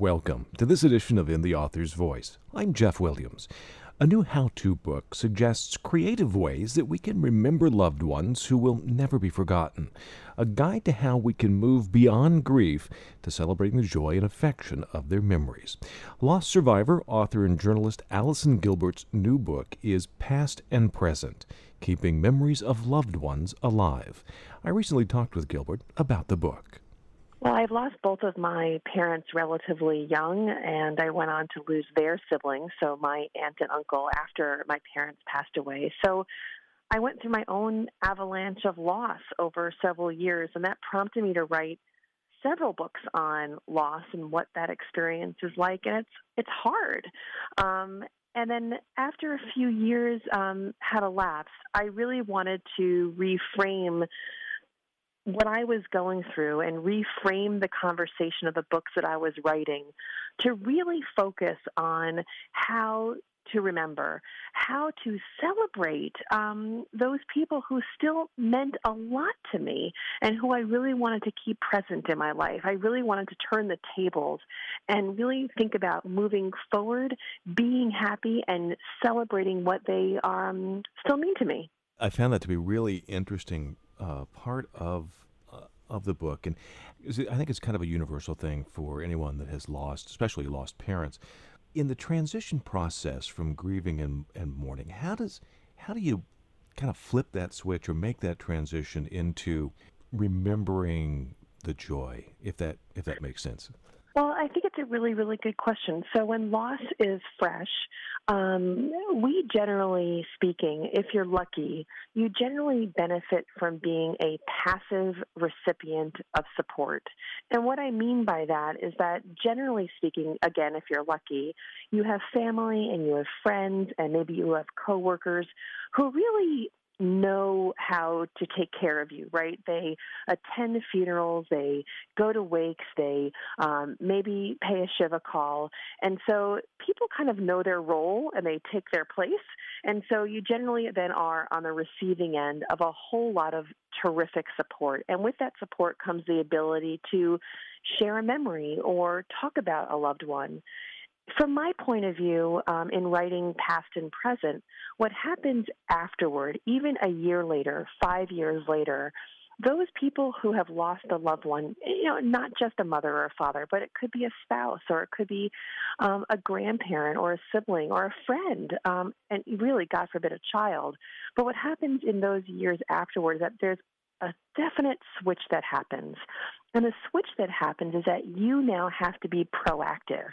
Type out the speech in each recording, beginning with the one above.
welcome to this edition of In the Author's Voice. I'm Jeff Williams. A new how to book suggests creative ways that we can remember loved ones who will never be forgotten. A guide to how we can move beyond grief to celebrating the joy and affection of their memories. Lost survivor, author, and journalist Allison Gilbert's new book is Passed and Present Keeping Memories of Loved Ones Alive. I recently talked with Gilbert about the book. Well, I've lost both of my parents relatively young, and I went on to lose their siblings, so my aunt and uncle, after my parents passed away. So I went through my own avalanche of loss over several years, and that prompted me to write several books on loss and what that experience is like, and it's it's hard. Um, and then after a few years um, had elapsed, I really wanted to reframe what I was going through and reframe the conversation of the books that I was writing to really focus on how to remember, how to celebrate um, those people who still meant a lot to me and who I really wanted to keep present in my life. I really wanted to turn the tables and really think about moving forward, being happy, and celebrating what they um, still mean to me. I found that to be really interesting uh, part of of the book, and I think it's kind of a universal thing for anyone that has lost, especially lost parents. In the transition process from grieving and, and mourning, how does how do you kind of flip that switch or make that transition into remembering the joy, if that if that makes sense? Well, I think it's a really, really good question. So, when loss is fresh, um, we generally speaking, if you're lucky, you generally benefit from being a passive recipient of support. And what I mean by that is that generally speaking, again, if you're lucky, you have family and you have friends and maybe you have coworkers who really know how to take care of you, right? They attend funerals, they go to wakes, they um, maybe pay a Shiva call. And so people kind of know their role and they take their place. And so you generally then are on the receiving end of a whole lot of terrific support. And with that support comes the ability to share a memory or talk about a loved one from my point of view, um, in writing passed and present, what happens afterward, even a year later, five years later, those people who have lost a loved one, you know, not just a mother or a father, but it could be a spouse or it could be um, a grandparent or a sibling or a friend, um, and really, God forbid, a child. But what happens in those years afterwards that there's a definite switch that happens. And the switch that happens is that you now have to be proactive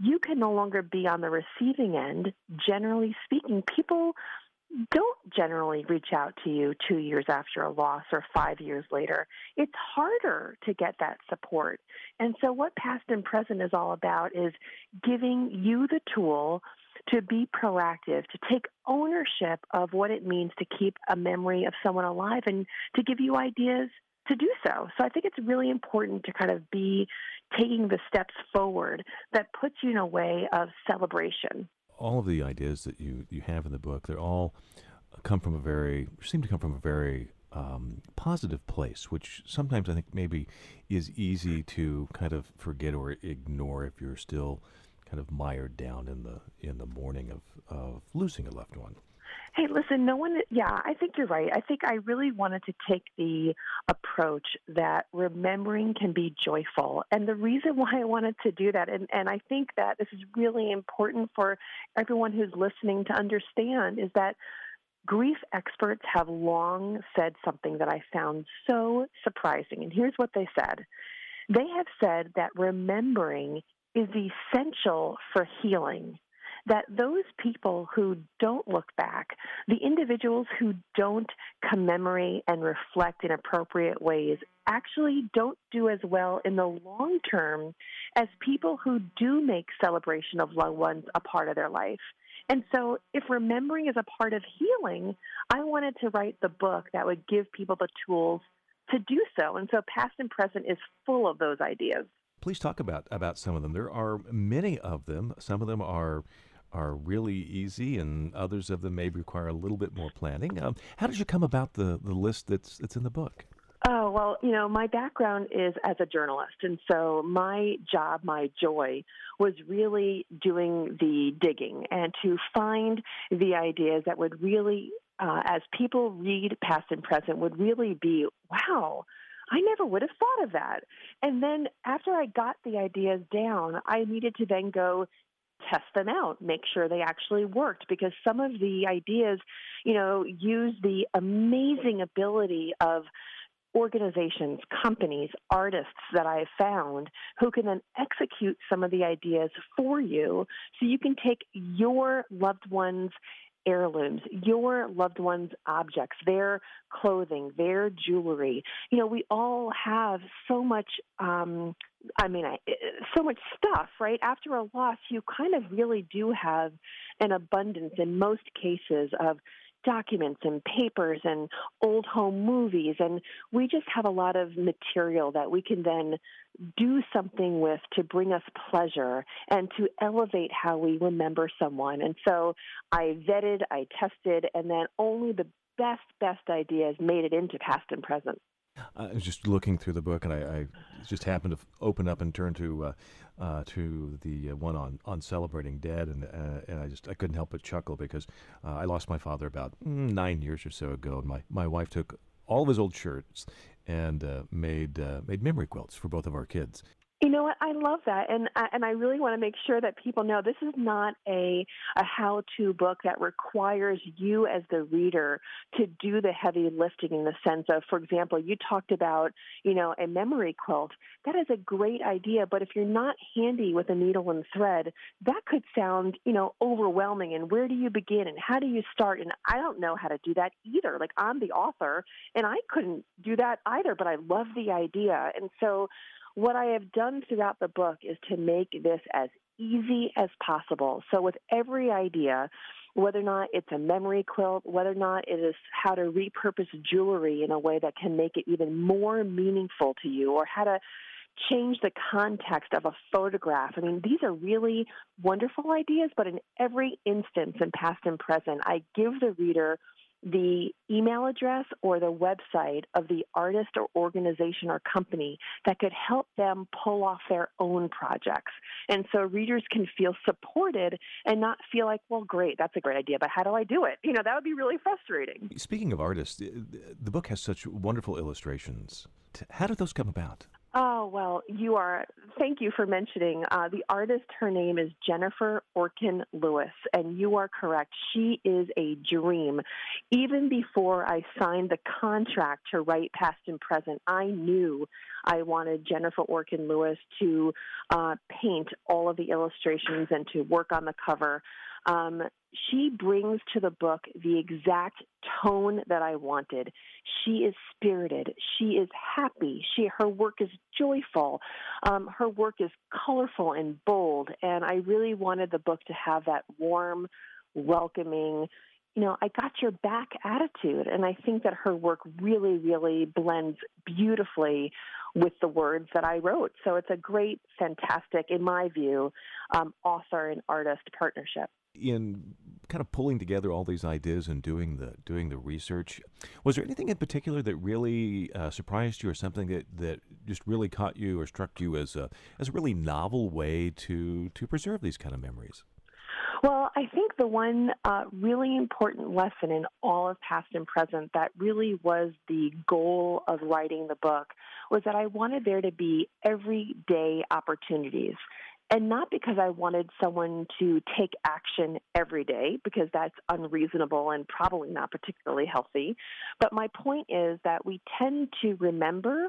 you can no longer be on the receiving end. Generally speaking, people don't generally reach out to you two years after a loss or five years later. It's harder to get that support. And so, what passed and present is all about is giving you the tool to be proactive, to take ownership of what it means to keep a memory of someone alive and to give you ideas to do so. So I think it's really important to kind of be taking the steps forward that puts you in a way of celebration. All of the ideas that you, you have in the book, they're all come from a very, seem to come from a very um, positive place, which sometimes I think maybe is easy to kind of forget or ignore if you're still kind of mired down in the in the mourning of, of losing a loved one. Hey, listen, no one, yeah, I think you're right. I think I really wanted to take the approach that remembering can be joyful. And the reason why I wanted to do that, and, and I think that this is really important for everyone who's listening to understand, is that grief experts have long said something that I found so surprising. And here's what they said they have said that remembering is essential for healing that those people who don't look back, the individuals who don't commemorate and reflect in appropriate ways, actually don't do as well in the long term as people who do make celebration of loved ones a part of their life. And so, if remembering is a part of healing, I wanted to write the book that would give people the tools to do so. And so, Passed and Present is full of those ideas. Please talk about, about some of them. There are many of them. Some of them are are really easy, and others of them may require a little bit more planning. Um, how did you come about the, the list that's that's in the book? Oh, well, you know, my background is as a journalist. And so my job, my joy, was really doing the digging and to find the ideas that would really, uh, as people read passed and present, would really be, wow, I never would have thought of that. And then after I got the ideas down, I needed to then go test them out, make sure they actually worked because some of the ideas, you know, use the amazing ability of organizations, companies, artists that I have found who can then execute some of the ideas for you so you can take your loved ones heirlooms, your loved ones' objects, their clothing, their jewelry. You know, we all have so much. Um, I mean, so much stuff, right? After a loss, you kind of really do have an abundance in most cases of documents and papers and old home movies. And we just have a lot of material that we can then do something with to bring us pleasure and to elevate how we remember someone. And so I vetted, I tested, and then only the best, best ideas made it into passed and present. I was just looking through the book, and I, I just happened to open up and turn to uh, uh, to the uh, one on, on celebrating dead, and uh, and I just I couldn't help but chuckle because uh, I lost my father about mm, nine years or so ago, and my, my wife took all of his old shirts and uh, made made memory quilts for both of our kids. You know what? I love that, and and I really want to make sure that people know this is not a a how-to book that requires you as the reader to do the heavy lifting in the sense of, for example, you talked about you know a memory quilt. That is a great idea, but if you're not handy with a needle and thread, that could sound you know overwhelming. And where do you begin? And how do you start? And I don't know how to do that either. Like I'm the author, and I couldn't do that either, but I love the idea, and so what I have done throughout the book is to make this as easy as possible. So, with every idea, whether or not it's a memory quilt, whether or not it is how to repurpose jewelry in a way that can make it even more meaningful to you, or how to change the context of a photograph. I mean, these are really wonderful ideas, but in every instance, in passed and present, I give the reader the email address or the website of the artist or organization or company that could help them pull off their own projects. And so readers can feel supported and not feel like, well, great, that's a great idea, but how do I do it? You know, that would be really frustrating. Speaking of artists, the book has such wonderful illustrations. How did those come about? Oh, well, you are. Thank you for mentioning. Uh, the artist, her name is Jennifer Orkin Lewis, and you are correct. She is a dream. Even before I signed the contract to write passed and present, I knew I wanted Jennifer Orkin Lewis to uh, paint all of the illustrations and to work on the cover. Um, she brings to the book the exact tone that I wanted. She is spirited. She is happy. She her work is joyful. Um, her work is colorful and bold. And I really wanted the book to have that warm, welcoming, you know, I got your back attitude. And I think that her work really, really blends beautifully with the words that I wrote. So it's a great, fantastic, in my view, um, author and artist partnership in kind of pulling together all these ideas and doing the doing the research, was there anything in particular that really uh, surprised you, or something that, that just really caught you or struck you as a as a really novel way to to preserve these kind of memories? Well, I think the one uh, really important lesson in all of passed and present that really was the goal of writing the book was that I wanted there to be everyday opportunities and not because I wanted someone to take action every day, because that's unreasonable and probably not particularly healthy. But my point is that we tend to remember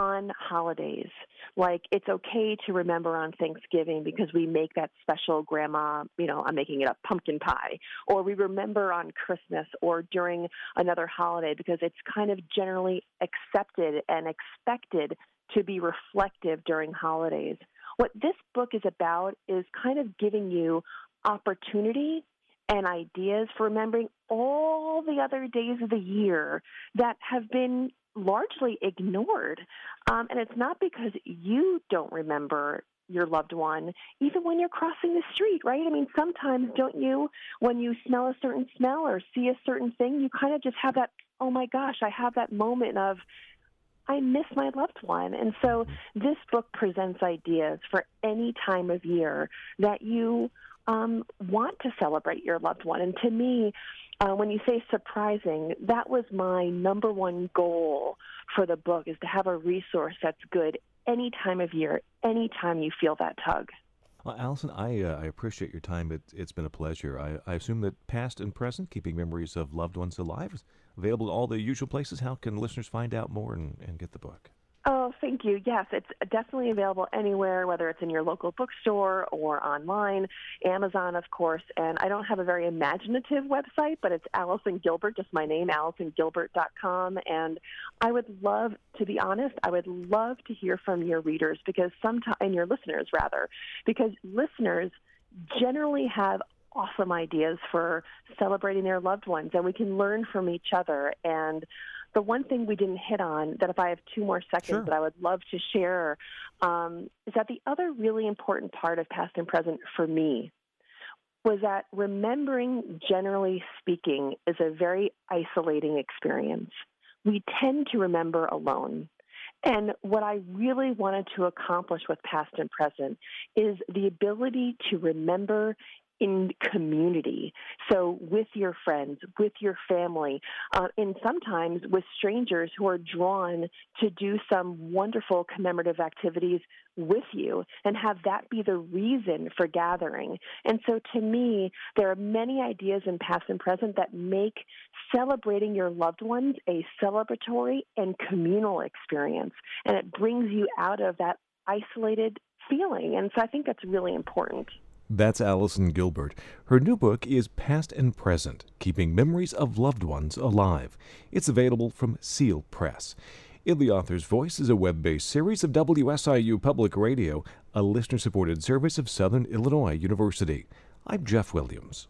on holidays. Like it's okay to remember on Thanksgiving because we make that special grandma, you know, I'm making it up, pumpkin pie. Or we remember on Christmas or during another holiday because it's kind of generally accepted and expected to be reflective during holidays. What this book is about is kind of giving you opportunity and ideas for remembering all the other days of the year that have been largely ignored. Um, and it's not because you don't remember your loved one, even when you're crossing the street, right? I mean, sometimes don't you, when you smell a certain smell or see a certain thing, you kind of just have that, oh my gosh, I have that moment of, I miss my loved one. And so this book presents ideas for any time of year that you um, want to celebrate your loved one. And to me, uh, when you say surprising, that was my number one goal for the book is to have a resource that's good any time of year, any time you feel that tug. Well, Allison, I, uh, I appreciate your time. It, has been a pleasure. I, I assume that passed and present, keeping memories of loved ones alive, is available at all the usual places. How can listeners find out more and, and get the book? Oh, thank you. Yes, it's definitely available anywhere, whether it's in your local bookstore or online, Amazon, of course. And I don't have a very imaginative website, but it's Allison Gilbert, just my name, AllisonGilbert.com. And I would love, to be honest, I would love to hear from your readers because sometimes, and your listeners rather, because listeners generally have awesome ideas for celebrating their loved ones, and we can learn from each other. And the one thing we didn't hit on that if I have two more seconds sure. that I would love to share um, is that the other really important part of passed and present for me was that remembering, generally speaking, is a very isolating experience. We tend to remember alone. And what I really wanted to accomplish with passed and present is the ability to remember in community. So, with your friends, with your family, uh, and sometimes with strangers who are drawn to do some wonderful commemorative activities with you and have that be the reason for gathering. And so, to me, there are many ideas in passed and present that make celebrating your loved ones a celebratory and communal experience. And it brings you out of that isolated feeling. And so, I think that's really important. That's Allison Gilbert. Her new book is Passed and Present Keeping Memories of Loved Ones Alive. It's available from Seal Press. In the Author's Voice is a web based series of WSIU Public Radio, a listener supported service of Southern Illinois University. I'm Jeff Williams.